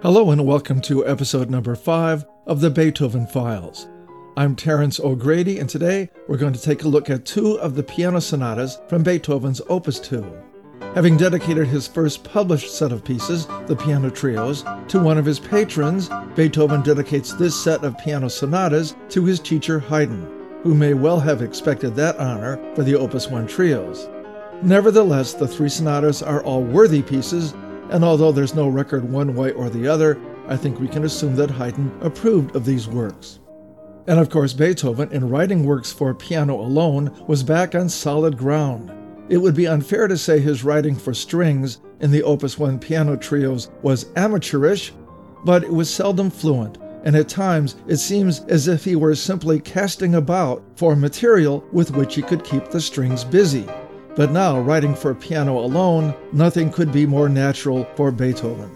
Hello and welcome to episode number 5 of the Beethoven Files. I'm Terence O'Grady and today we're going to take a look at two of the piano sonatas from Beethoven's Opus 2. Having dedicated his first published set of pieces, the Piano Trios, to one of his patrons, Beethoven dedicates this set of piano sonatas to his teacher Haydn, who may well have expected that honor for the Opus 1 trios. Nevertheless, the three sonatas are all worthy pieces and although there's no record one way or the other, I think we can assume that Haydn approved of these works. And of course, Beethoven, in writing works for piano alone, was back on solid ground. It would be unfair to say his writing for strings in the Opus 1 piano trios was amateurish, but it was seldom fluent, and at times it seems as if he were simply casting about for material with which he could keep the strings busy. But now, writing for piano alone, nothing could be more natural for Beethoven.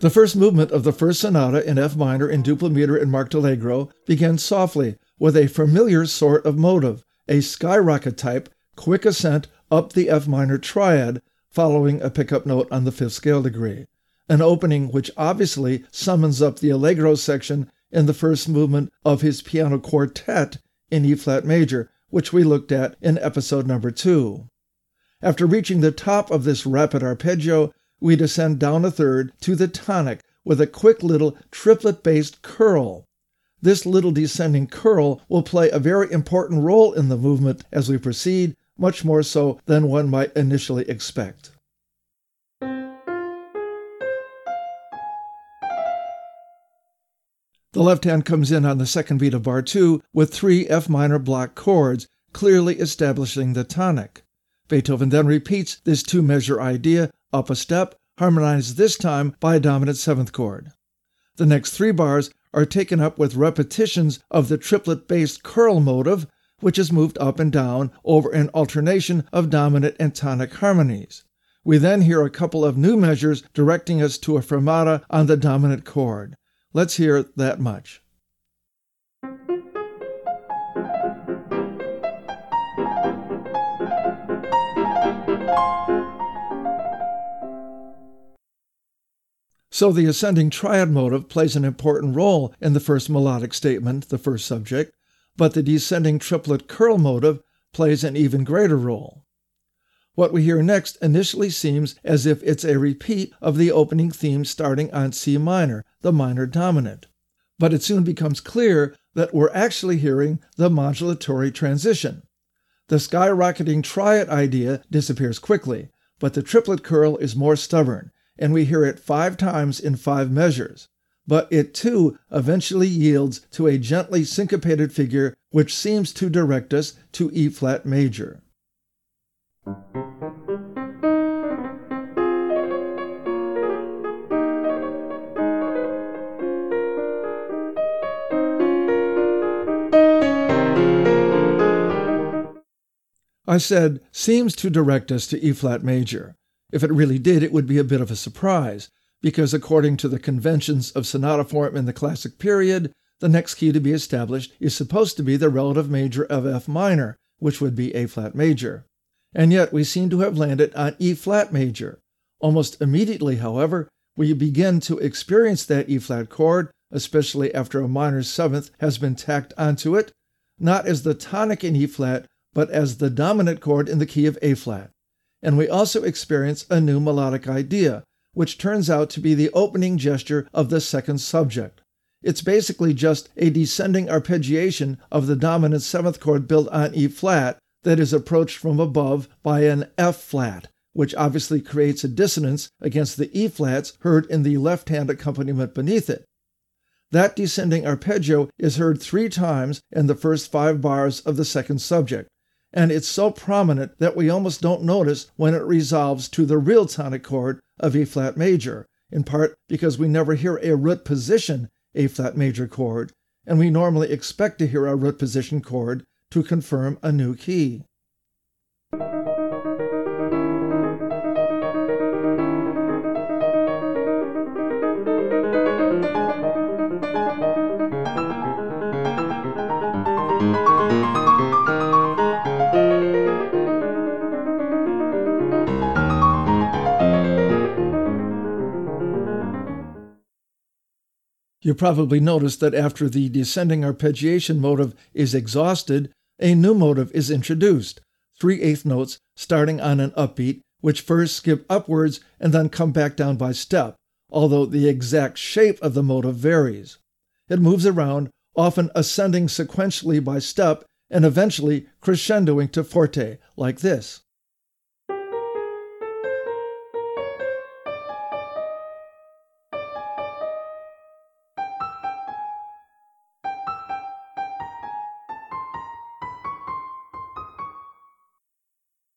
The first movement of the first sonata in F minor in duple meter and marked allegro begins softly with a familiar sort of motive, a skyrocket type, quick ascent up the F minor triad, following a pickup note on the fifth scale degree. An opening which obviously summons up the allegro section in the first movement of his piano quartet in E flat major, which we looked at in episode number two. After reaching the top of this rapid arpeggio, we descend down a third to the tonic with a quick little triplet based curl. This little descending curl will play a very important role in the movement as we proceed, much more so than one might initially expect. The left hand comes in on the second beat of bar 2 with three F minor block chords, clearly establishing the tonic. Beethoven then repeats this two measure idea up a step, harmonized this time by a dominant seventh chord. The next three bars are taken up with repetitions of the triplet based curl motive, which is moved up and down over an alternation of dominant and tonic harmonies. We then hear a couple of new measures directing us to a fermata on the dominant chord. Let's hear that much. So the ascending triad motive plays an important role in the first melodic statement, the first subject, but the descending triplet curl motive plays an even greater role. What we hear next initially seems as if it's a repeat of the opening theme starting on C minor, the minor dominant. But it soon becomes clear that we're actually hearing the modulatory transition. The skyrocketing triad idea disappears quickly, but the triplet curl is more stubborn, and we hear it five times in five measures. But it too eventually yields to a gently syncopated figure which seems to direct us to E flat major. I said, seems to direct us to E flat major. If it really did, it would be a bit of a surprise, because according to the conventions of sonata form in the classic period, the next key to be established is supposed to be the relative major of F minor, which would be A flat major. And yet we seem to have landed on E flat major. Almost immediately, however, we begin to experience that E flat chord, especially after a minor seventh has been tacked onto it, not as the tonic in E flat, but as the dominant chord in the key of A flat. And we also experience a new melodic idea, which turns out to be the opening gesture of the second subject. It's basically just a descending arpeggiation of the dominant seventh chord built on E flat that is approached from above by an F flat, which obviously creates a dissonance against the E flats heard in the left hand accompaniment beneath it. That descending arpeggio is heard three times in the first five bars of the second subject, and it's so prominent that we almost don't notice when it resolves to the real tonic chord of A flat major, in part because we never hear a root position A flat major chord, and we normally expect to hear a root position chord to confirm a new key. You probably noticed that after the descending arpeggiation motive is exhausted, a new motive is introduced, three eighth notes starting on an upbeat, which first skip upwards and then come back down by step, although the exact shape of the motive varies. It moves around, often ascending sequentially by step and eventually crescendoing to forte, like this.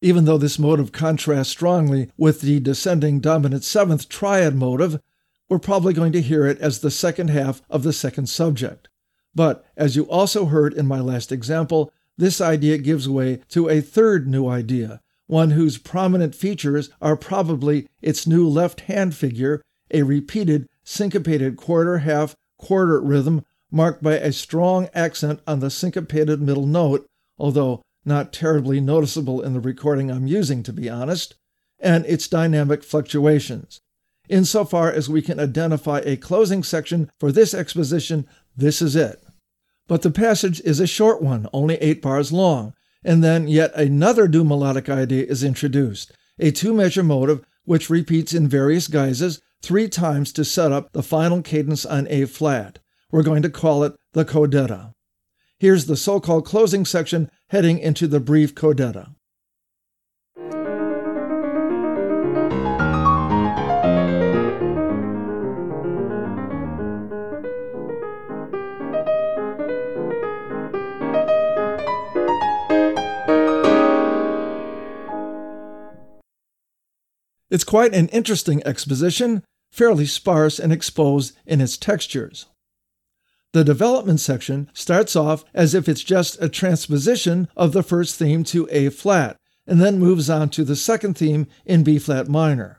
Even though this motive contrasts strongly with the descending dominant seventh triad motive, we're probably going to hear it as the second half of the second subject. But, as you also heard in my last example, this idea gives way to a third new idea, one whose prominent features are probably its new left hand figure, a repeated syncopated quarter half quarter rhythm marked by a strong accent on the syncopated middle note, although not terribly noticeable in the recording I'm using, to be honest, and its dynamic fluctuations. Insofar as we can identify a closing section for this exposition, this is it. But the passage is a short one, only eight bars long, and then yet another new melodic idea is introduced, a two measure motive which repeats in various guises three times to set up the final cadence on A flat. We're going to call it the codetta. Here's the so called closing section heading into the brief codetta. It's quite an interesting exposition, fairly sparse and exposed in its textures. The development section starts off as if it's just a transposition of the first theme to A flat, and then moves on to the second theme in B flat minor.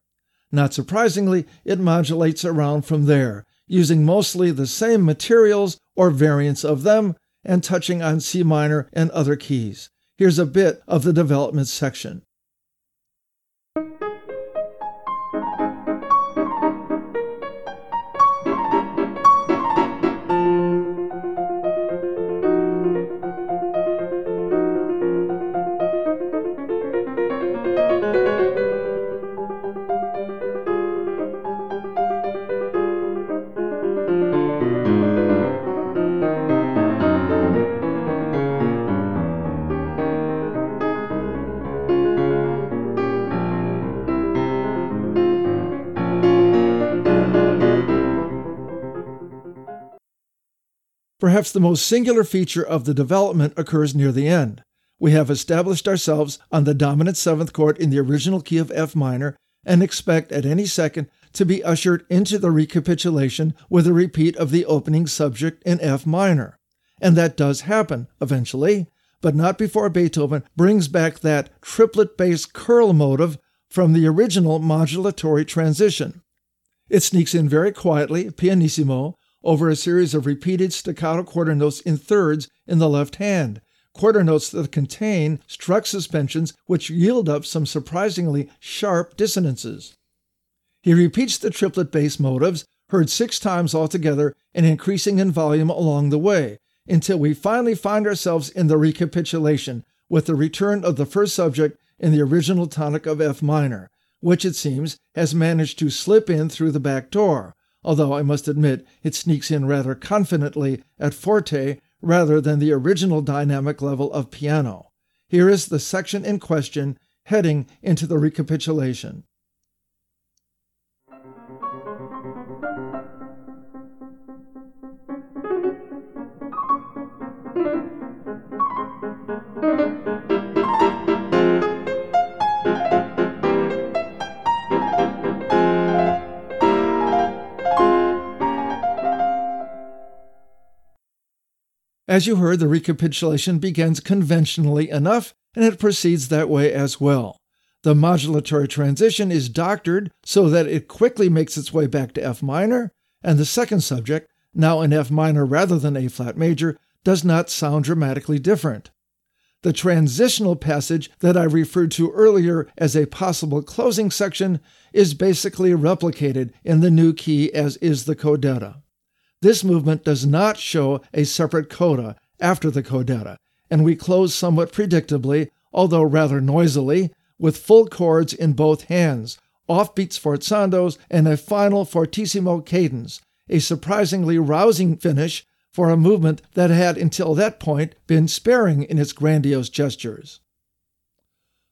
Not surprisingly, it modulates around from there, using mostly the same materials or variants of them, and touching on C minor and other keys. Here's a bit of the development section. Perhaps the most singular feature of the development occurs near the end. We have established ourselves on the dominant seventh chord in the original key of F minor and expect at any second to be ushered into the recapitulation with a repeat of the opening subject in F minor. And that does happen eventually, but not before Beethoven brings back that triplet bass curl motive from the original modulatory transition. It sneaks in very quietly, pianissimo, over a series of repeated staccato quarter notes in thirds in the left hand, quarter notes that contain struck suspensions which yield up some surprisingly sharp dissonances. He repeats the triplet bass motives, heard six times altogether and increasing in volume along the way, until we finally find ourselves in the recapitulation with the return of the first subject in the original tonic of F minor, which it seems has managed to slip in through the back door, although I must admit it sneaks in rather confidently at forte rather than the original dynamic level of piano. Here is the section in question heading into the recapitulation. As you heard, the recapitulation begins conventionally enough, and it proceeds that way as well. The modulatory transition is doctored so that it quickly makes its way back to F minor, and the second subject, now in F minor rather than A flat major, does not sound dramatically different. The transitional passage that I referred to earlier as a possible closing section is basically replicated in the new key as is the codetta. This movement does not show a separate coda after the codetta, and we close somewhat predictably, although rather noisily, with full chords in both hands, offbeat sforzandos, and a final fortissimo cadence, a surprisingly rousing finish for a movement that had until that point been sparing in its grandiose gestures.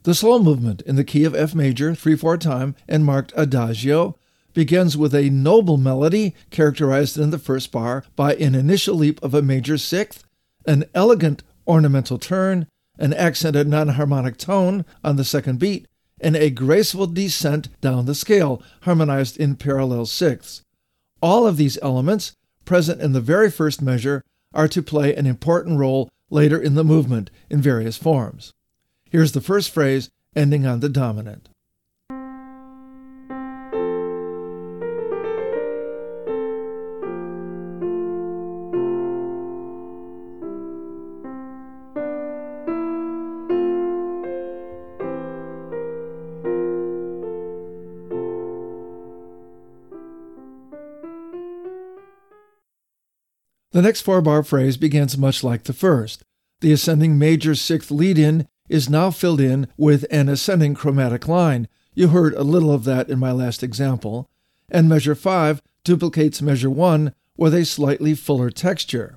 The slow movement in the key of F major, 3 4 time, and marked adagio, begins with a noble melody characterized in the first bar by an initial leap of a major sixth, an elegant ornamental turn, an accented non harmonic tone on the second beat, and a graceful descent down the scale, harmonized in parallel sixths. All of these elements, present in the very first measure, are to play an important role later in the movement in various forms. Here's the first phrase ending on the dominant. The next four bar phrase begins much like the first. The ascending major sixth lead in is now filled in with an ascending chromatic line. You heard a little of that in my last example. And measure 5 duplicates measure 1 with a slightly fuller texture.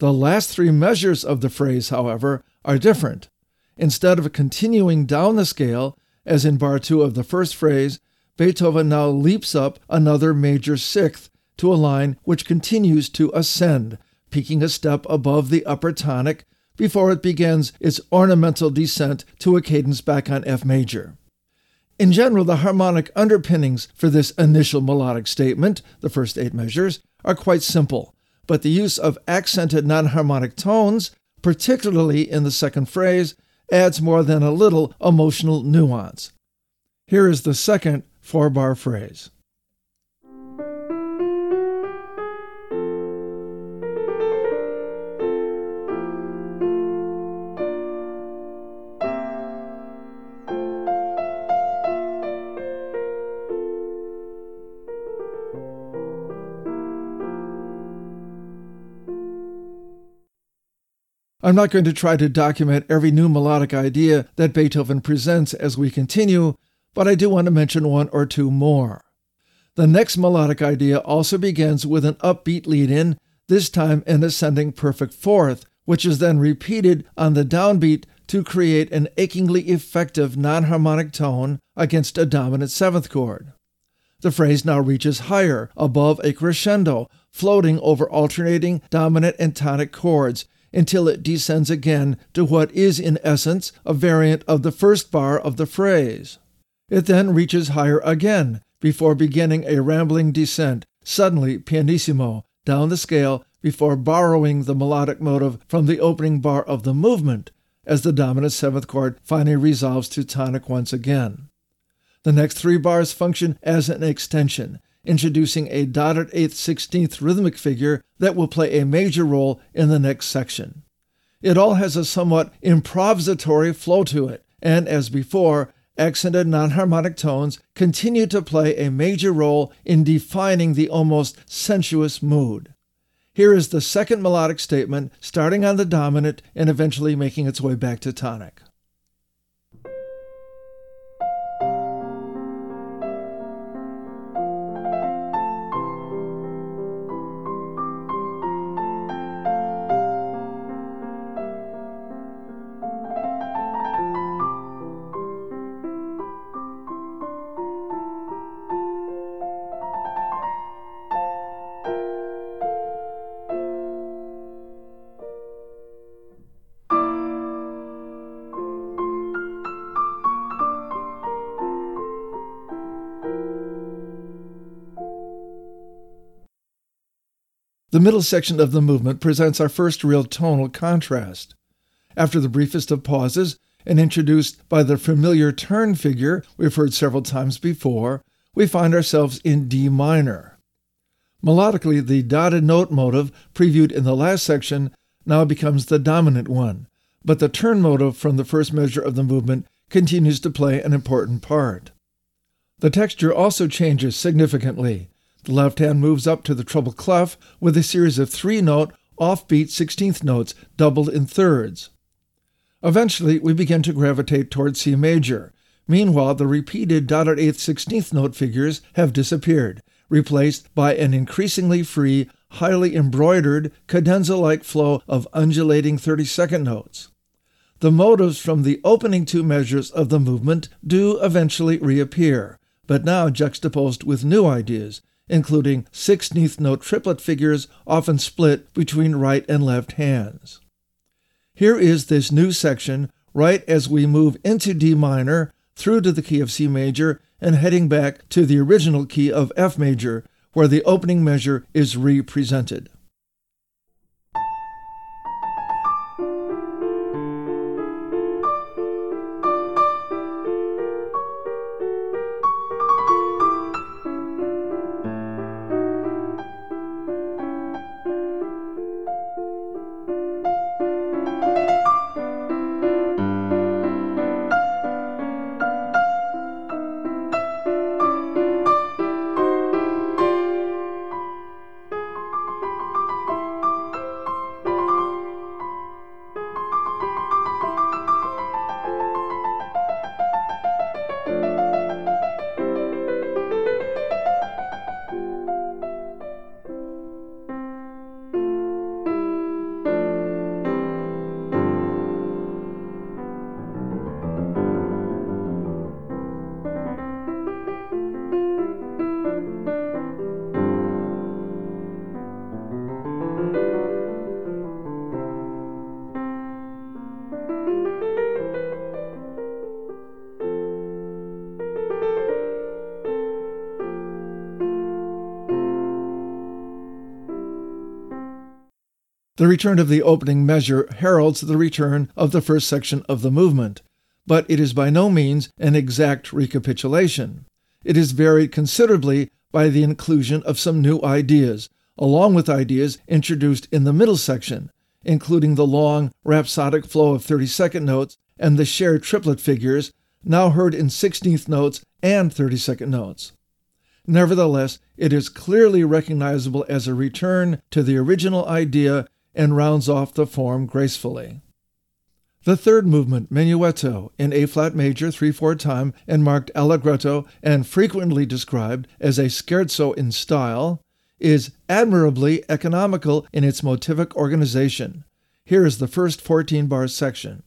The last three measures of the phrase, however, are different. Instead of continuing down the scale, as in bar 2 of the first phrase, Beethoven now leaps up another major sixth to a line which continues to ascend, peaking a step above the upper tonic before it begins its ornamental descent to a cadence back on F major. In general, the harmonic underpinnings for this initial melodic statement, the first eight measures, are quite simple, but the use of accented non harmonic tones, particularly in the second phrase, adds more than a little emotional nuance. Here is the second four bar phrase. I'm not going to try to document every new melodic idea that Beethoven presents as we continue, but I do want to mention one or two more. The next melodic idea also begins with an upbeat lead in, this time an ascending perfect fourth, which is then repeated on the downbeat to create an achingly effective non harmonic tone against a dominant seventh chord. The phrase now reaches higher, above a crescendo, floating over alternating dominant and tonic chords until it descends again to what is, in essence, a variant of the first bar of the phrase. It then reaches higher again before beginning a rambling descent, suddenly pianissimo, down the scale before borrowing the melodic motive from the opening bar of the movement as the dominant seventh chord finally resolves to tonic once again. The next three bars function as an extension, introducing a dotted eighth sixteenth rhythmic figure that will play a major role in the next section. It all has a somewhat improvisatory flow to it, and as before, accented non-harmonic tones continue to play a major role in defining the almost sensuous mood. Here is the second melodic statement, starting on the dominant and eventually making its way back to tonic. Middle section of the movement presents our first real tonal contrast. After the briefest of pauses, and introduced by the familiar turn figure we've heard several times before, we find ourselves in D minor. Melodically, the dotted note motive previewed in the last section now becomes the dominant one, but the turn motive from the first measure of the movement continues to play an important part. The texture also changes significantly, The left hand moves up to the treble clef with a series of three note, offbeat 16th notes doubled in thirds. Eventually, we begin to gravitate toward C major. Meanwhile, the repeated dotted eighth 16th note figures have disappeared, replaced by an increasingly free, highly embroidered, cadenza like flow of undulating 32nd notes. The motives from the opening two measures of the movement do eventually reappear, but now juxtaposed with new ideas, including 16th note triplet figures often split between right and left hands. Here is this new section right as we move into D minor through to the key of C major and heading back to the original key of F major, where the opening measure is represented. The return of the opening measure heralds the return of the first section of the movement, but it is by no means an exact recapitulation. It is varied considerably by the inclusion of some new ideas, along with ideas introduced in the middle section, including the long, rhapsodic flow of 32nd notes and the shared triplet figures, now heard in 16th notes and 32nd notes. Nevertheless, it is clearly recognizable as a return to the original idea and rounds off the form gracefully. The third movement, Menuetto, in A flat major 3 4 time and marked allegretto and frequently described as a scherzo in style, is admirably economical in its motivic organization. Here is the first 14 bar section.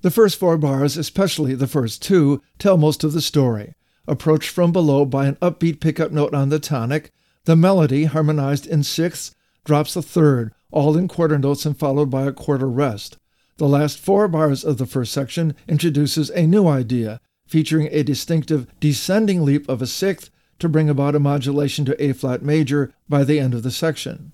The first four bars, especially the first two, tell most of the story. Approached from below by an upbeat pickup note on the tonic, the melody, harmonized in sixths, drops a third, all in quarter notes and followed by a quarter rest. The last four bars of the first section introduces a new idea, featuring a distinctive descending leap of a sixth to bring about a modulation to A flat major by the end of the section.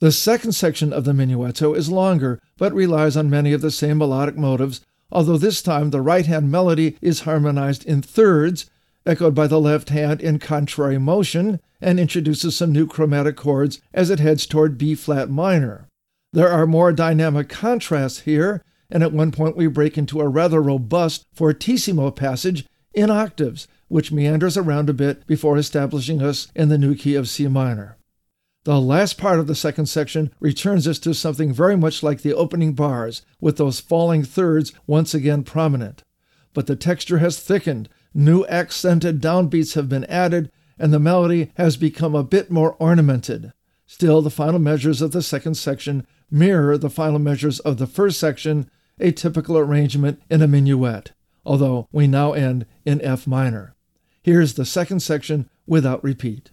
The second section of the minuetto is longer, but relies on many of the same melodic motives, although this time the right hand melody is harmonized in thirds, echoed by the left hand in contrary motion, and introduces some new chromatic chords as it heads toward B flat minor. There are more dynamic contrasts here, and at one point we break into a rather robust fortissimo passage in octaves, which meanders around a bit before establishing us in the new key of C minor. The last part of the second section returns us to something very much like the opening bars, with those falling thirds once again prominent. But the texture has thickened, new accented downbeats have been added, and the melody has become a bit more ornamented. Still, the final measures of the second section mirror the final measures of the first section, a typical arrangement in a minuet, although we now end in F minor. Here's the second section without repeat.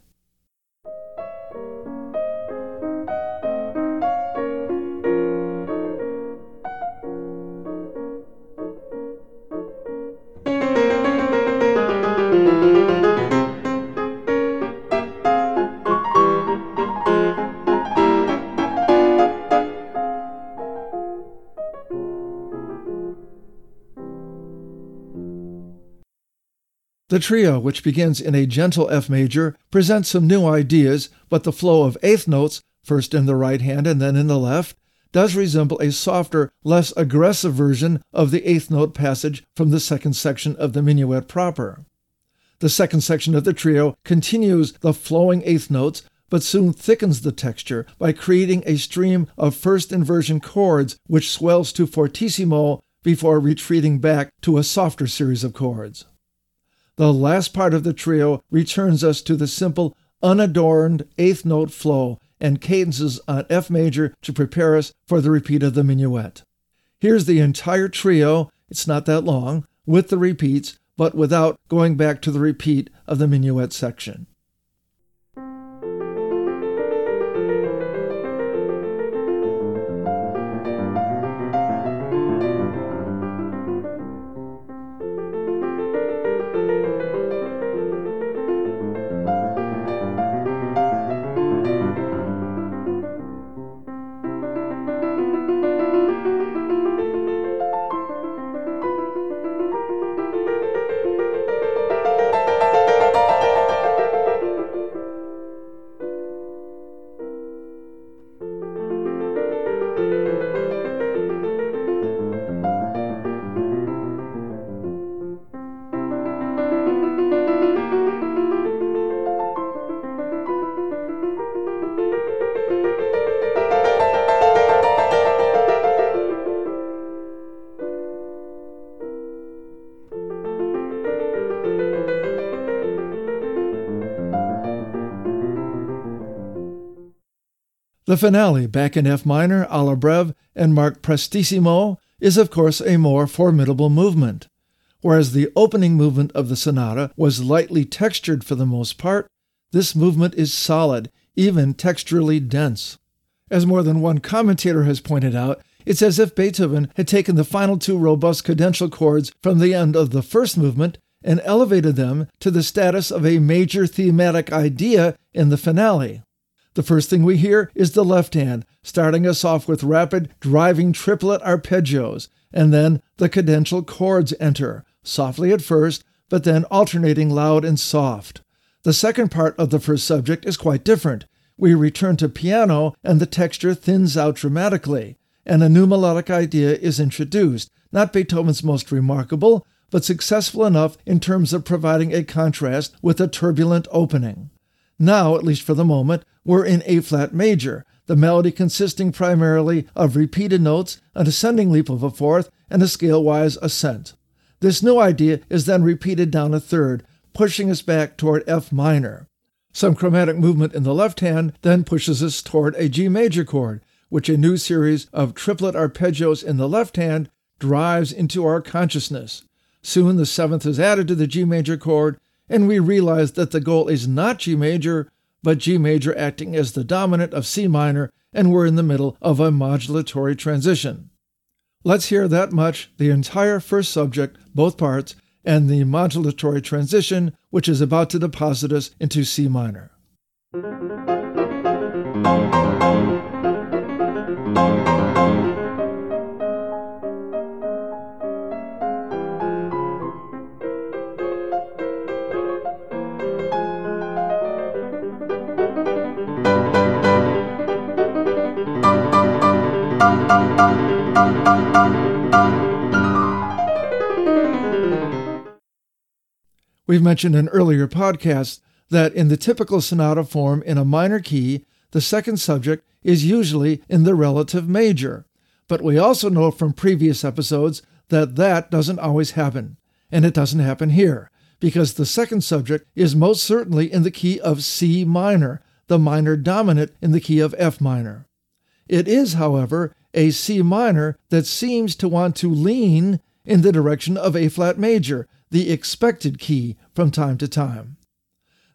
The trio, which begins in a gentle F major, presents some new ideas, but the flow of eighth notes, first in the right hand and then in the left, does resemble a softer, less aggressive version of the eighth note passage from the second section of the minuet proper. The second section of the trio continues the flowing eighth notes, but soon thickens the texture by creating a stream of first inversion chords which swells to fortissimo before retreating back to a softer series of chords. The last part of the trio returns us to the simple, unadorned eighth note flow and cadences on F major to prepare us for the repeat of the minuet. Here's the entire trio, it's not that long, with the repeats, but without going back to the repeat of the minuet section. The finale, back in F minor, alla breve, and marked prestissimo, is of course a more formidable movement. Whereas the opening movement of the sonata was lightly textured for the most part, this movement is solid, even texturally dense. As more than one commentator has pointed out, it's as if Beethoven had taken the final two robust cadential chords from the end of the first movement and elevated them to the status of a major thematic idea in the finale. The first thing we hear is the left hand, starting us off with rapid, driving triplet arpeggios, and then the cadential chords enter, softly at first, but then alternating loud and soft. The second part of the first subject is quite different. We return to piano, and the texture thins out dramatically, and a new melodic idea is introduced, not Beethoven's most remarkable, but successful enough in terms of providing a contrast with a turbulent opening. Now, at least for the moment, we're in A flat major, the melody consisting primarily of repeated notes, an ascending leap of a fourth, and a scale wise ascent. This new idea is then repeated down a third, pushing us back toward F minor. Some chromatic movement in the left hand then pushes us toward a G major chord, which a new series of triplet arpeggios in the left hand drives into our consciousness. Soon the seventh is added to the G major chord, and we realize that the goal is not G major, but G major acting as the dominant of C minor, and we're in the middle of a modulatory transition. Let's hear that much, the entire first subject, both parts, and the modulatory transition, which is about to deposit us into C minor. We've mentioned in earlier podcasts that in the typical sonata form in a minor key, the second subject is usually in the relative major. But we also know from previous episodes that that doesn't always happen. And it doesn't happen here, because the second subject is most certainly in the key of C minor, the minor dominant in the key of F minor. It is, however, a C minor that seems to want to lean in the direction of A flat major, the expected key from time to time.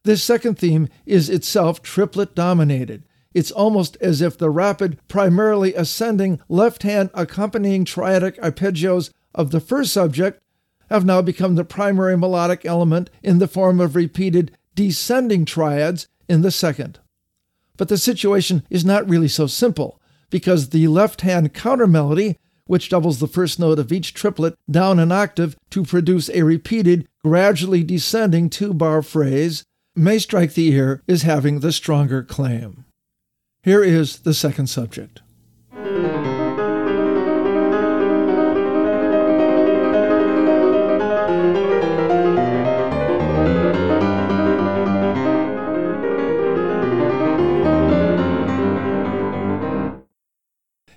This second theme is itself triplet dominated. It's almost as if the rapid, primarily ascending left hand accompanying triadic arpeggios of the first subject have now become the primary melodic element in the form of repeated descending triads in the second. But the situation is not really so simple, because the left hand counter melody which doubles the first note of each triplet down an octave to produce a repeated, gradually descending two bar phrase, may strike the ear as having the stronger claim. Here is the second subject.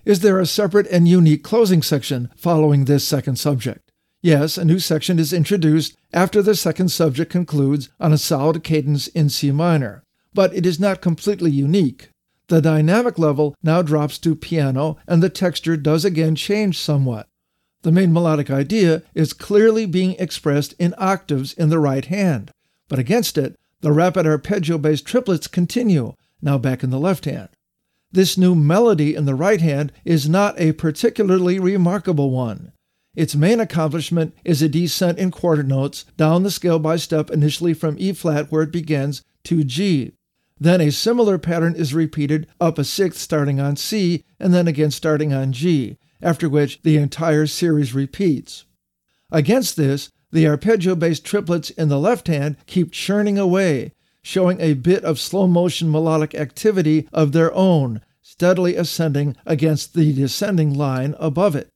Is there a separate and unique closing section following this second subject? Yes, a new section is introduced after the second subject concludes on a solid cadence in C minor, but it is not completely unique. The dynamic level now drops to piano and the texture does again change somewhat. The main melodic idea is clearly being expressed in octaves in the right hand, but against it, the rapid arpeggio based triplets continue, now back in the left hand. This new melody in the right hand is not a particularly remarkable one. Its main accomplishment is a descent in quarter notes down the scale by step initially from E flat where it begins to G. Then a similar pattern is repeated up a sixth starting on C and then again starting on G, after which the entire series repeats. Against this, the arpeggio based triplets in the left hand keep churning away, showing a bit of slow motion melodic activity of their own, steadily ascending against the descending line above it.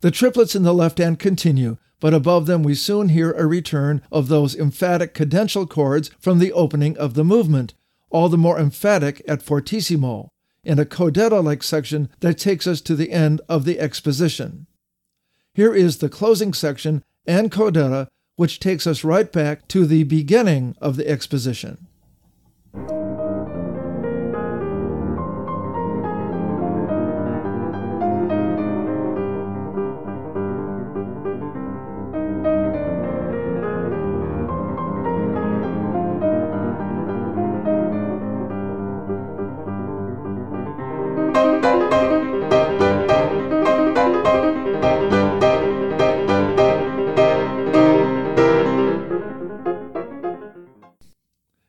The triplets in the left hand continue, but above them we soon hear a return of those emphatic cadential chords from the opening of the movement, all the more emphatic at fortissimo, in a codetta like section that takes us to the end of the exposition. Here is the closing section and coda which takes us right back to the beginning of the exposition.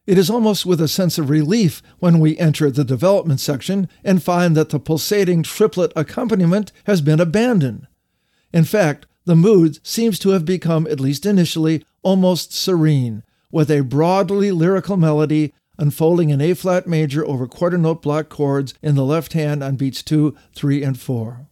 It is almost with a sense of relief when we enter the development section and find that the pulsating triplet accompaniment has been abandoned. In fact, the mood seems to have become, at least initially, almost serene, with a broadly lyrical melody unfolding in A flat major over quarter note block chords in the left hand on beats 2, 3, and 4.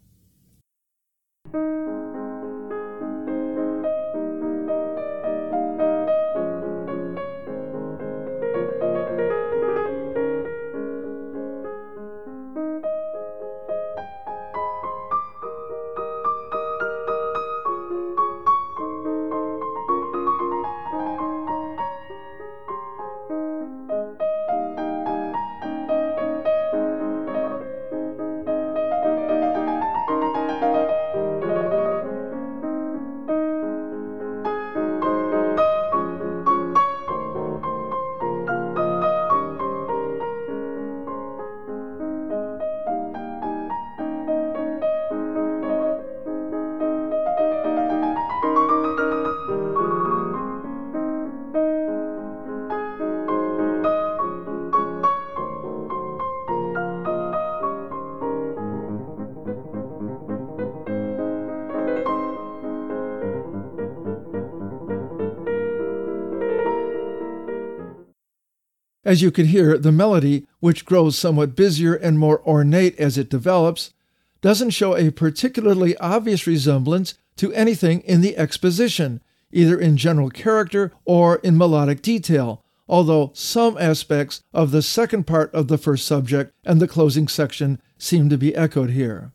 As you can hear, the melody, which grows somewhat busier and more ornate as it develops, doesn't show a particularly obvious resemblance to anything in the exposition, either in general character or in melodic detail, although some aspects of the second part of the first subject and the closing section seem to be echoed here.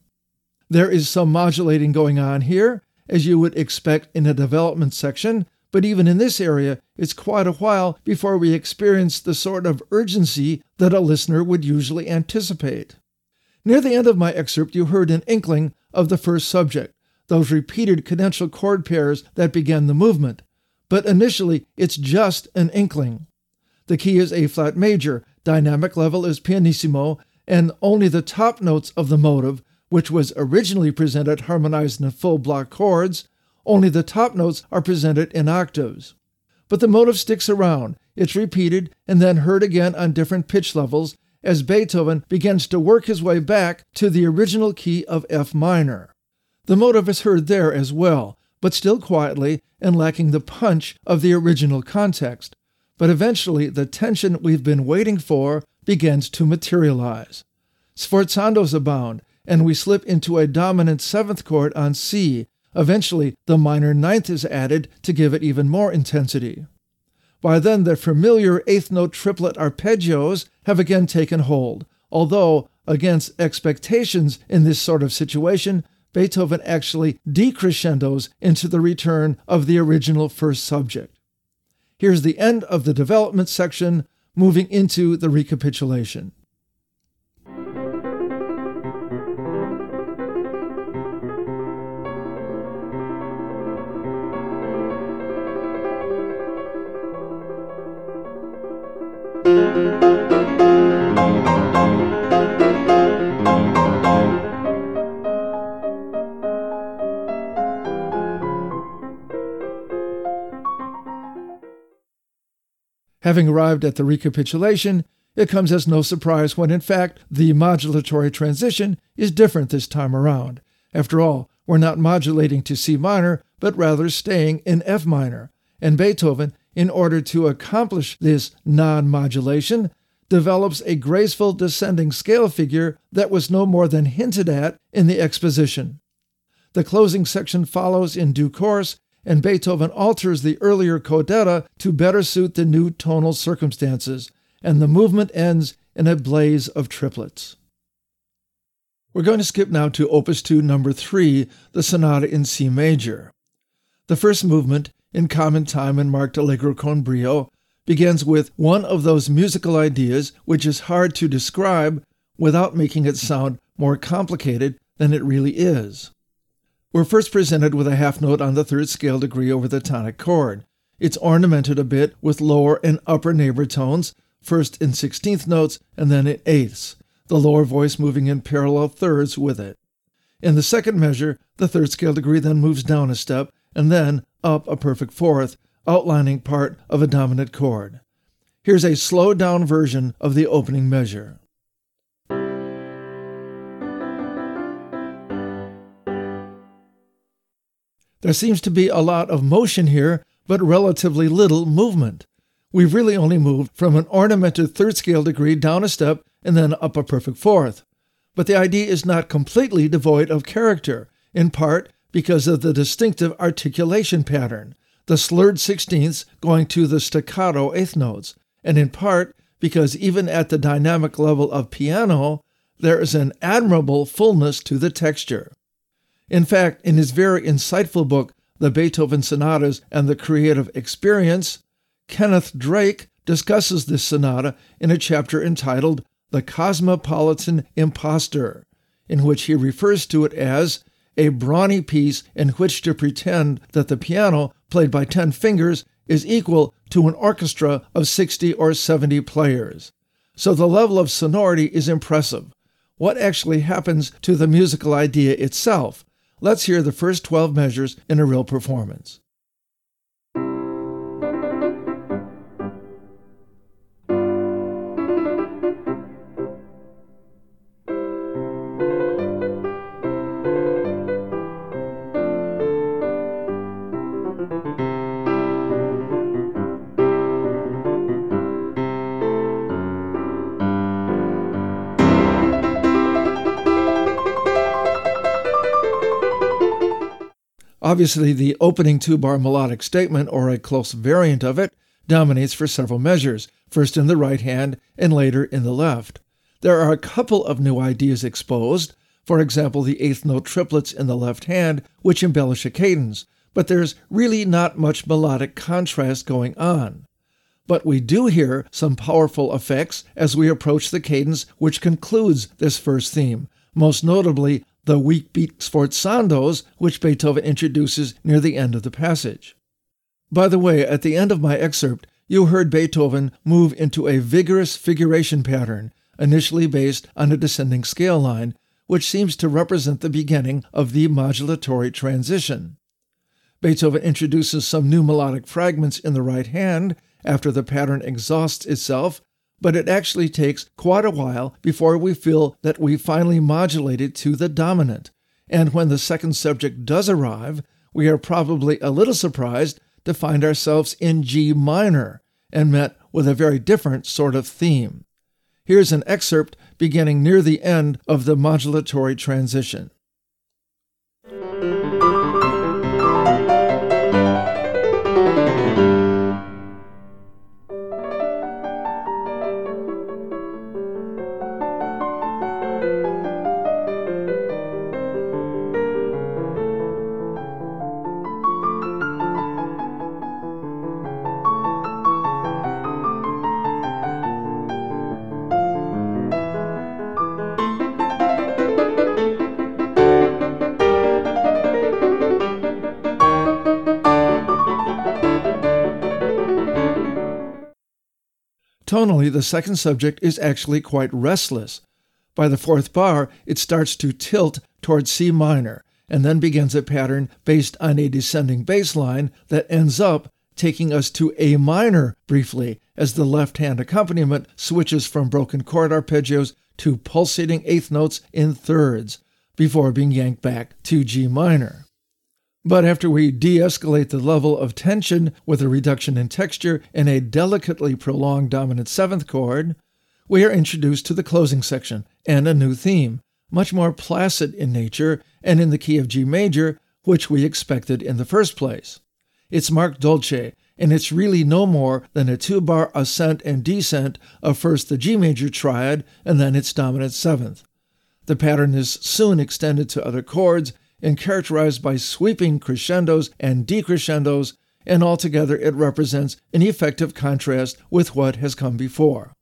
There is some modulating going on here, as you would expect in a development section, but even in this area, it's quite a while before we experience the sort of urgency that a listener would usually anticipate. Near the end of my excerpt, you heard an inkling of the first subject, those repeated cadential chord pairs that began the movement. But initially, it's just an inkling. The key is A flat major, dynamic level is pianissimo, and only the top notes of the motive, which was originally presented harmonized in full block chords, only the top notes are presented in octaves. But the motive sticks around. It's repeated and then heard again on different pitch levels as Beethoven begins to work his way back to the original key of F minor. The motive is heard there as well, but still quietly and lacking the punch of the original context. But eventually, the tension we've been waiting for begins to materialize. Sforzandos abound, and we slip into a dominant seventh chord on C. Eventually, the minor ninth is added to give it even more intensity. By then, the familiar eighth note triplet arpeggios have again taken hold, although, against expectations in this sort of situation, Beethoven actually decrescendos into the return of the original first subject. Here's the end of the development section, moving into the recapitulation. Having arrived at the recapitulation, it comes as no surprise when in fact the modulatory transition is different this time around. After all, we're not modulating to C minor, but rather staying in F minor. And Beethoven, in order to accomplish this non modulation, develops a graceful descending scale figure that was no more than hinted at in the exposition. The closing section follows in due course and Beethoven alters the earlier codetta to better suit the new tonal circumstances, and the movement ends in a blaze of triplets. We're going to skip now to Opus 2, number 3, the Sonata in C major. The first movement, in common time and marked allegro con brio, begins with one of those musical ideas which is hard to describe without making it sound more complicated than it really is. We're first presented with a half note on the third scale degree over the tonic chord. It's ornamented a bit with lower and upper neighbor tones, first in sixteenth notes and then in eighths, the lower voice moving in parallel thirds with it. In the second measure, the third scale degree then moves down a step and then up a perfect fourth, outlining part of a dominant chord. Here's a slowed down version of the opening measure. There seems to be a lot of motion here, but relatively little movement. We've really only moved from an ornamented third scale degree down a step and then up a perfect fourth. But the idea is not completely devoid of character, in part because of the distinctive articulation pattern, the slurred sixteenths going to the staccato eighth notes, and in part because even at the dynamic level of piano, there is an admirable fullness to the texture. In fact, in his very insightful book, The Beethoven Sonatas and the Creative Experience, Kenneth Drake discusses this sonata in a chapter entitled The Cosmopolitan Impostor, in which he refers to it as a brawny piece in which to pretend that the piano, played by 10 fingers, is equal to an orchestra of 60 or 70 players. So the level of sonority is impressive. What actually happens to the musical idea itself? Let's hear the first 12 measures in a real performance. Obviously, the opening two bar melodic statement, or a close variant of it, dominates for several measures, first in the right hand and later in the left. There are a couple of new ideas exposed, for example, the eighth note triplets in the left hand, which embellish a cadence, but there's really not much melodic contrast going on. But we do hear some powerful effects as we approach the cadence which concludes this first theme, most notably the weak beat sforzandos, which Beethoven introduces near the end of the passage. By the way, at the end of my excerpt, you heard Beethoven move into a vigorous figuration pattern, initially based on a descending scale line, which seems to represent the beginning of the modulatory transition. Beethoven introduces some new melodic fragments in the right hand after the pattern exhausts itself but it actually takes quite a while before we feel that we finally modulated to the dominant. and when the second subject does arrive, we are probably a little surprised to find ourselves in G minor and met with a very different sort of theme. Here's an excerpt beginning near the end of the modulatory transition. The second subject is actually quite restless. By the fourth bar, it starts to tilt towards C minor and then begins a pattern based on a descending bass line that ends up taking us to A minor briefly as the left hand accompaniment switches from broken chord arpeggios to pulsating eighth notes in thirds before being yanked back to G minor. But after we de escalate the level of tension with a reduction in texture and a delicately prolonged dominant seventh chord, we are introduced to the closing section and a new theme, much more placid in nature and in the key of G major, which we expected in the first place. It's marked dolce, and it's really no more than a two bar ascent and descent of first the G major triad and then its dominant seventh. The pattern is soon extended to other chords and characterized by sweeping crescendos and decrescendos, and altogether it represents an effective contrast with what has come before.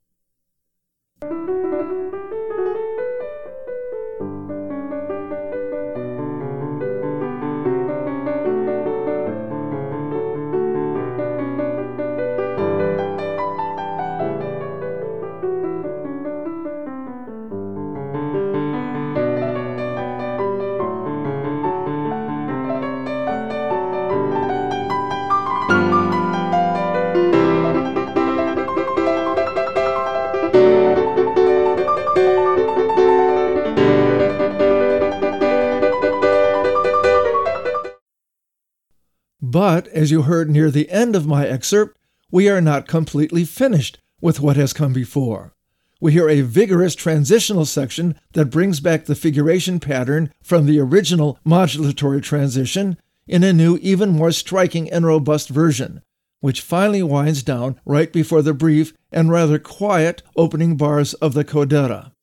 As you heard near the end of my excerpt, we are not completely finished with what has come before. We hear a vigorous transitional section that brings back the figuration pattern from the original modulatory transition in a new, even more striking and robust version, which finally winds down right before the brief and rather quiet opening bars of the codetta.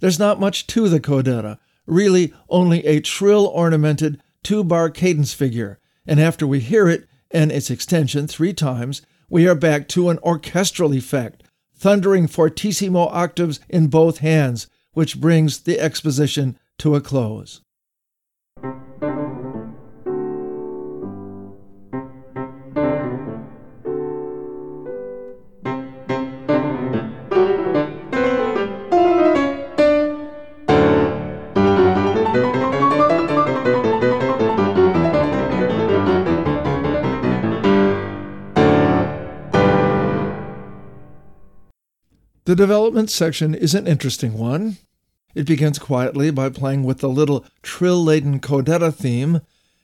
There's not much to the codetta, really only a trill ornamented two bar cadence figure and after we hear it and its extension three times, we are back to an orchestral effect, thundering fortissimo octaves in both hands, which brings the exposition to a close. The development section is an interesting one. It begins quietly by playing with the little trill laden codetta theme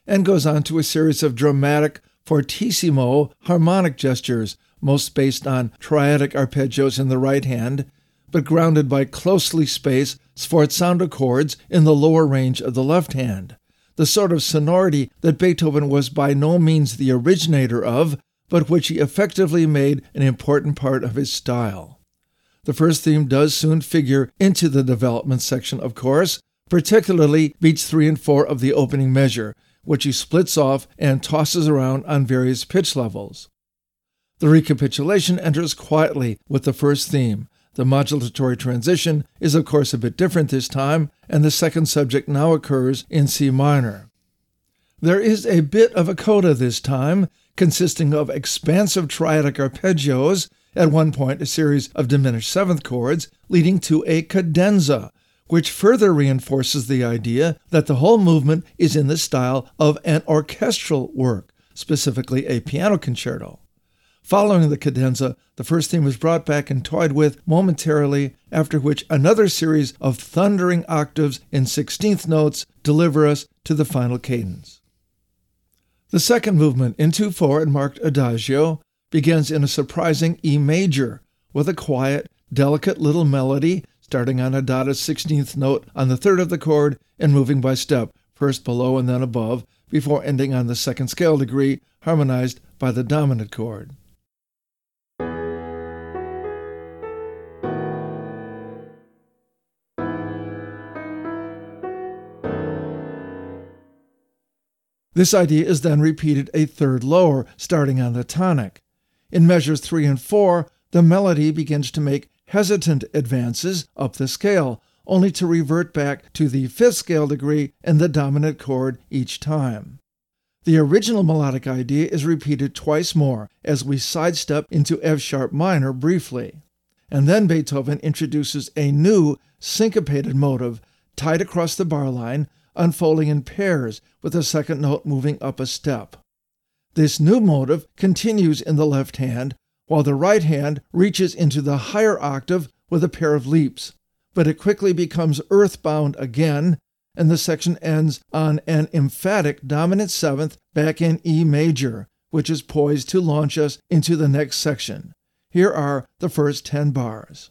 and goes on to a series of dramatic fortissimo harmonic gestures, most based on triadic arpeggios in the right hand, but grounded by closely spaced sforzando chords in the lower range of the left hand. The sort of sonority that Beethoven was by no means the originator of, but which he effectively made an important part of his style. The first theme does soon figure into the development section, of course, particularly beats 3 and 4 of the opening measure, which he splits off and tosses around on various pitch levels. The recapitulation enters quietly with the first theme. The modulatory transition is, of course, a bit different this time, and the second subject now occurs in C minor. There is a bit of a coda this time, consisting of expansive triadic arpeggios at one point a series of diminished seventh chords, leading to a cadenza, which further reinforces the idea that the whole movement is in the style of an orchestral work, specifically a piano concerto. Following the cadenza, the first theme was brought back and toyed with momentarily, after which another series of thundering octaves in sixteenth notes deliver us to the final cadence. The second movement, in 2 4 and marked Adagio, begins in a surprising E major, with a quiet, delicate little melody starting on a dotted 16th note on the third of the chord and moving by step, first below and then above, before ending on the second scale degree, harmonized by the dominant chord. This idea is then repeated a third lower, starting on the tonic. In measures 3 and 4, the melody begins to make hesitant advances up the scale, only to revert back to the fifth scale degree and the dominant chord each time. The original melodic idea is repeated twice more as we sidestep into F sharp minor briefly. And then Beethoven introduces a new syncopated motive tied across the bar line, unfolding in pairs with the second note moving up a step. This new motive continues in the left hand, while the right hand reaches into the higher octave with a pair of leaps. But it quickly becomes earthbound again, and the section ends on an emphatic dominant seventh back in E major, which is poised to launch us into the next section. Here are the first 10 bars.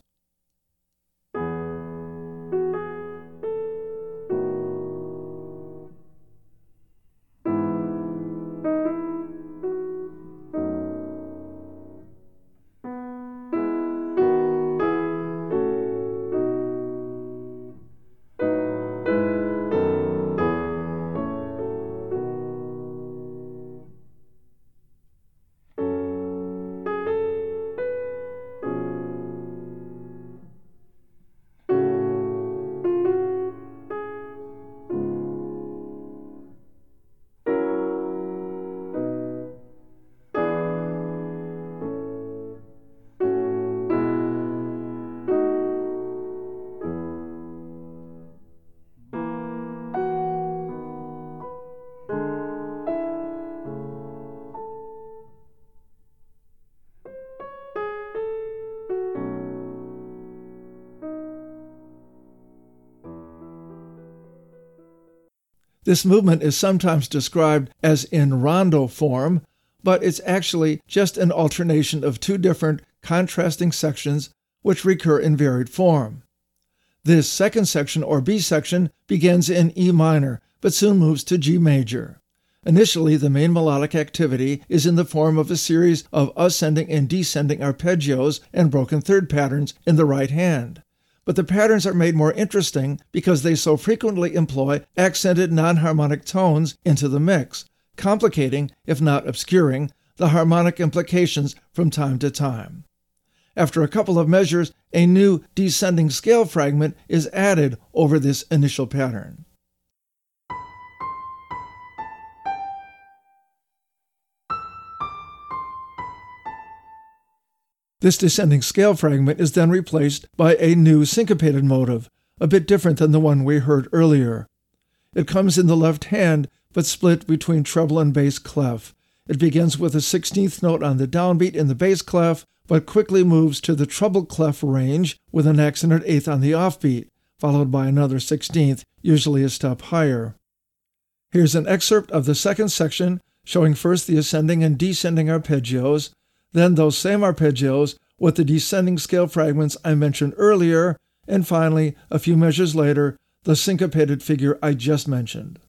This movement is sometimes described as in rondo form, but it's actually just an alternation of two different contrasting sections which recur in varied form. This second section, or B section, begins in E minor, but soon moves to G major. Initially, the main melodic activity is in the form of a series of ascending and descending arpeggios and broken third patterns in the right hand but the patterns are made more interesting because they so frequently employ accented non harmonic tones into the mix, complicating, if not obscuring, the harmonic implications from time to time. After a couple of measures, a new descending scale fragment is added over this initial pattern. This descending scale fragment is then replaced by a new syncopated motive, a bit different than the one we heard earlier. It comes in the left hand, but split between treble and bass clef. It begins with a 16th note on the downbeat in the bass clef, but quickly moves to the treble clef range with an accented eighth on the offbeat, followed by another 16th, usually a step higher. Here's an excerpt of the second section showing first the ascending and descending arpeggios, then those same arpeggios with the descending scale fragments I mentioned earlier, and finally, a few measures later, the syncopated figure I just mentioned.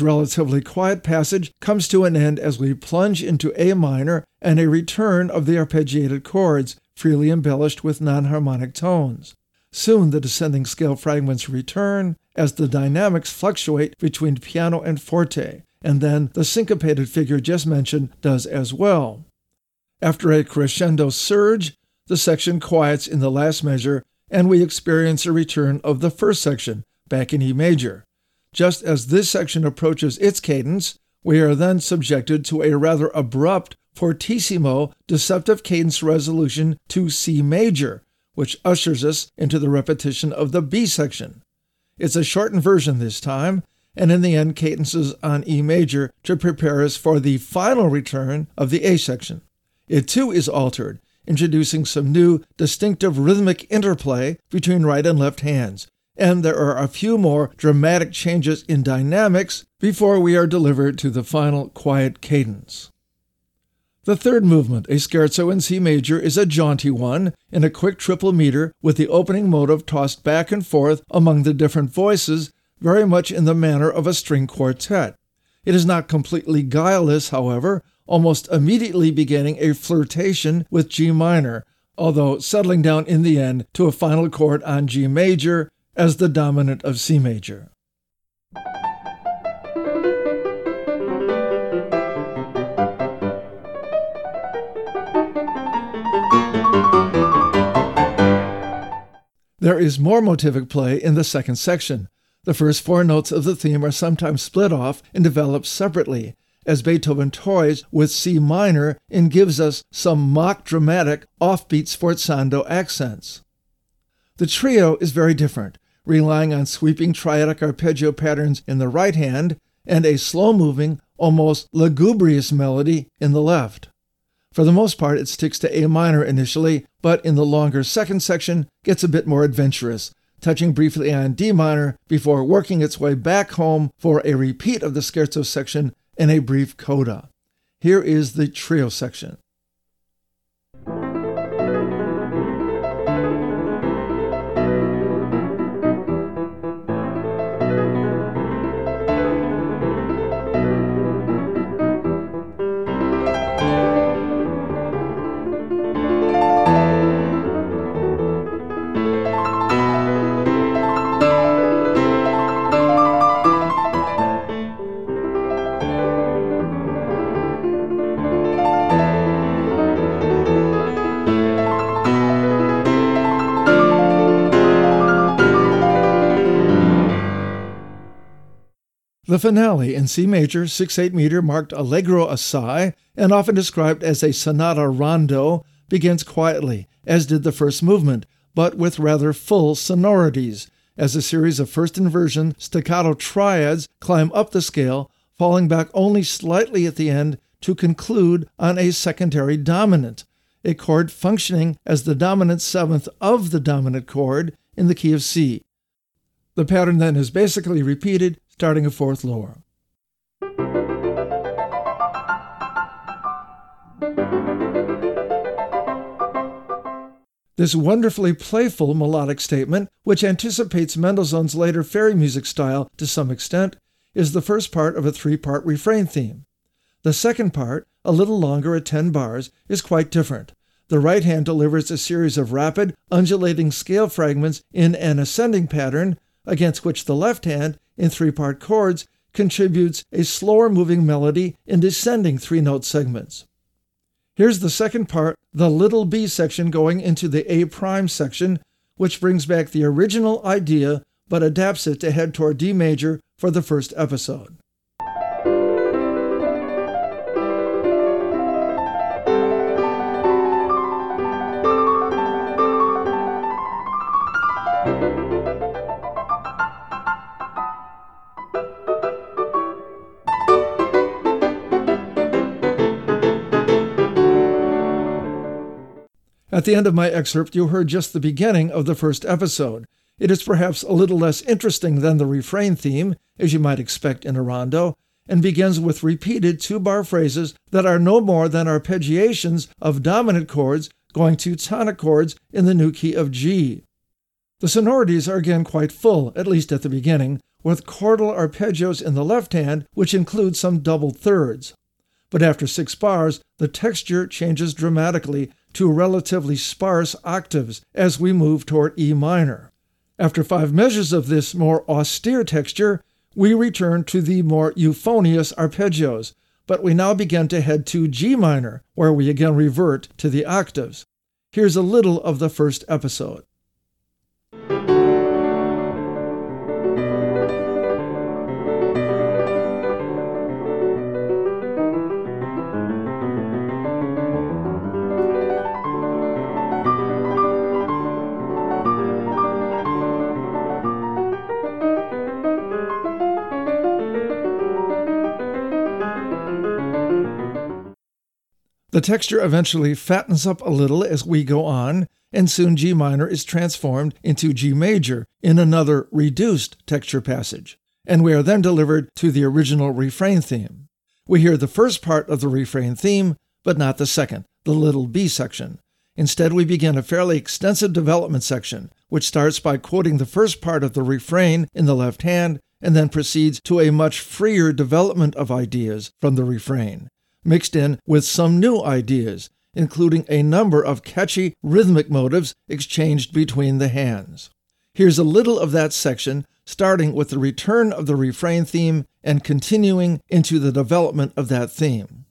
Relatively quiet passage comes to an end as we plunge into A minor and a return of the arpeggiated chords, freely embellished with non harmonic tones. Soon the descending scale fragments return as the dynamics fluctuate between piano and forte, and then the syncopated figure just mentioned does as well. After a crescendo surge, the section quiets in the last measure, and we experience a return of the first section, back in E major. Just as this section approaches its cadence, we are then subjected to a rather abrupt fortissimo deceptive cadence resolution to C major, which ushers us into the repetition of the B section. It's a shortened version this time, and in the end cadences on E major to prepare us for the final return of the A section. It too is altered, introducing some new distinctive rhythmic interplay between right and left hands, and there are a few more dramatic changes in dynamics before we are delivered to the final quiet cadence. The third movement, a scherzo in C major, is a jaunty one in a quick triple meter with the opening motive tossed back and forth among the different voices, very much in the manner of a string quartet. It is not completely guileless, however, almost immediately beginning a flirtation with G minor, although settling down in the end to a final chord on G major as the dominant of C major. There is more motivic play in the second section. The first four notes of the theme are sometimes split off and developed separately, as Beethoven toys with C minor and gives us some mock dramatic offbeat sforzando accents. The trio is very different, relying on sweeping triadic arpeggio patterns in the right hand and a slow moving, almost lugubrious melody in the left. For the most part, it sticks to A minor initially, but in the longer second section gets a bit more adventurous, touching briefly on D minor before working its way back home for a repeat of the scherzo section and a brief coda. Here is the trio section. Finale in C major, 6 8 meter, marked Allegro assai, and often described as a sonata rondo, begins quietly, as did the first movement, but with rather full sonorities, as a series of first inversion staccato triads climb up the scale, falling back only slightly at the end to conclude on a secondary dominant, a chord functioning as the dominant seventh of the dominant chord in the key of C. The pattern then is basically repeated starting a fourth lower. This wonderfully playful melodic statement, which anticipates Mendelssohn's later fairy music style to some extent, is the first part of a three part refrain theme. The second part, a little longer at 10 bars, is quite different. The right hand delivers a series of rapid, undulating scale fragments in an ascending pattern, against which the left hand in three part chords contributes a slower moving melody in descending three note segments. Here's the second part, the little b section going into the A prime section, which brings back the original idea but adapts it to head toward D major for the first episode. At the end of my excerpt, you heard just the beginning of the first episode. It is perhaps a little less interesting than the refrain theme, as you might expect in a rondo, and begins with repeated two bar phrases that are no more than arpeggiations of dominant chords going to tonic chords in the new key of G. The sonorities are again quite full, at least at the beginning, with chordal arpeggios in the left hand, which include some doubled thirds. But after six bars, the texture changes dramatically to relatively sparse octaves as we move toward E minor. After five measures of this more austere texture, we return to the more euphonious arpeggios, but we now begin to head to G minor, where we again revert to the octaves. Here's a little of the first episode. The texture eventually fattens up a little as we go on, and soon G minor is transformed into G major in another reduced texture passage, and we are then delivered to the original refrain theme. We hear the first part of the refrain theme, but not the second, the little B section. Instead, we begin a fairly extensive development section, which starts by quoting the first part of the refrain in the left hand and then proceeds to a much freer development of ideas from the refrain mixed in with some new ideas, including a number of catchy rhythmic motives exchanged between the hands. Here's a little of that section, starting with the return of the refrain theme and continuing into the development of that theme.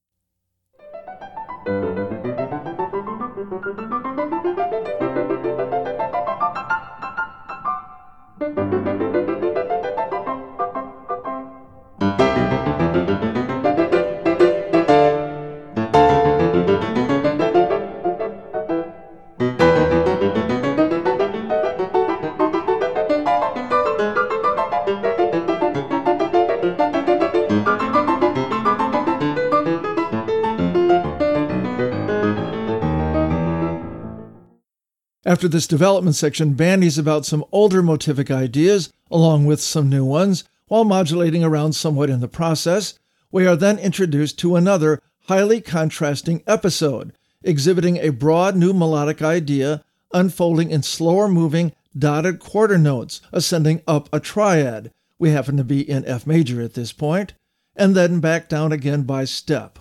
After this development section bandies about some older motivic ideas along with some new ones, while modulating around somewhat in the process, we are then introduced to another highly contrasting episode, exhibiting a broad new melodic idea unfolding in slower moving dotted quarter notes ascending up a triad. We happen to be in F major at this point, and then back down again by step.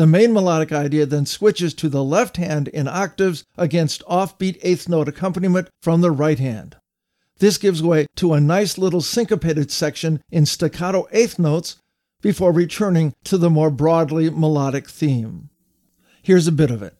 The main melodic idea then switches to the left hand in octaves against offbeat eighth note accompaniment from the right hand. This gives way to a nice little syncopated section in staccato eighth notes before returning to the more broadly melodic theme. Here's a bit of it.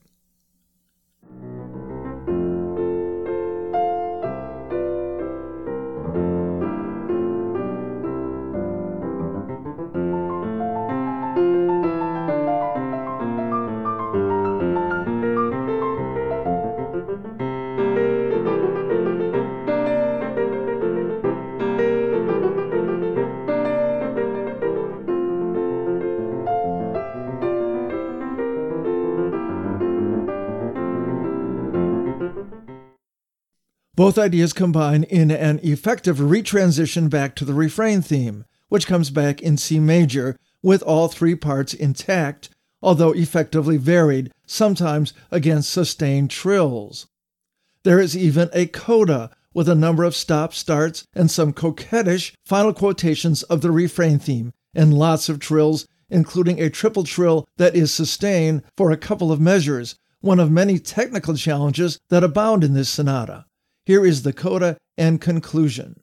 Both ideas combine in an effective retransition back to the refrain theme, which comes back in C major with all three parts intact, although effectively varied, sometimes against sustained trills. There is even a coda with a number of stop starts and some coquettish final quotations of the refrain theme, and lots of trills, including a triple trill that is sustained for a couple of measures, one of many technical challenges that abound in this sonata. Here is the coda and conclusion.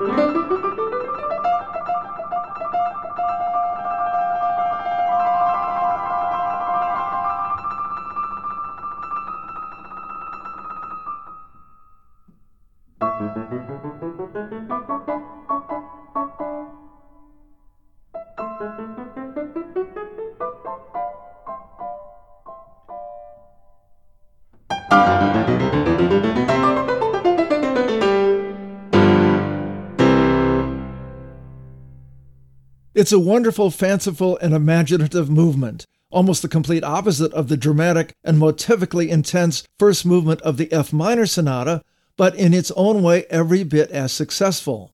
Música It's a wonderful, fanciful, and imaginative movement, almost the complete opposite of the dramatic and motivically intense first movement of the F minor sonata, but in its own way every bit as successful.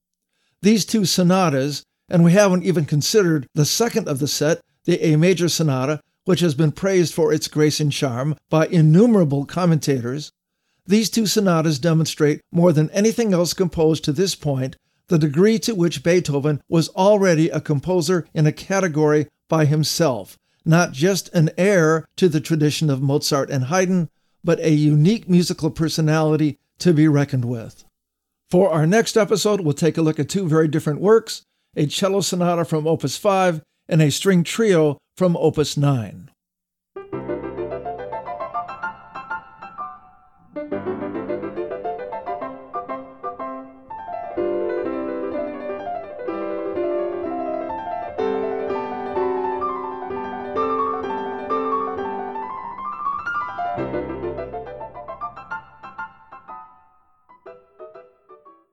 These two sonatas, and we haven't even considered the second of the set, the A major sonata, which has been praised for its grace and charm by innumerable commentators, these two sonatas demonstrate more than anything else composed to this point the degree to which Beethoven was already a composer in a category by himself, not just an heir to the tradition of Mozart and Haydn, but a unique musical personality to be reckoned with. For our next episode, we'll take a look at two very different works a cello sonata from Opus 5 and a string trio from Opus 9.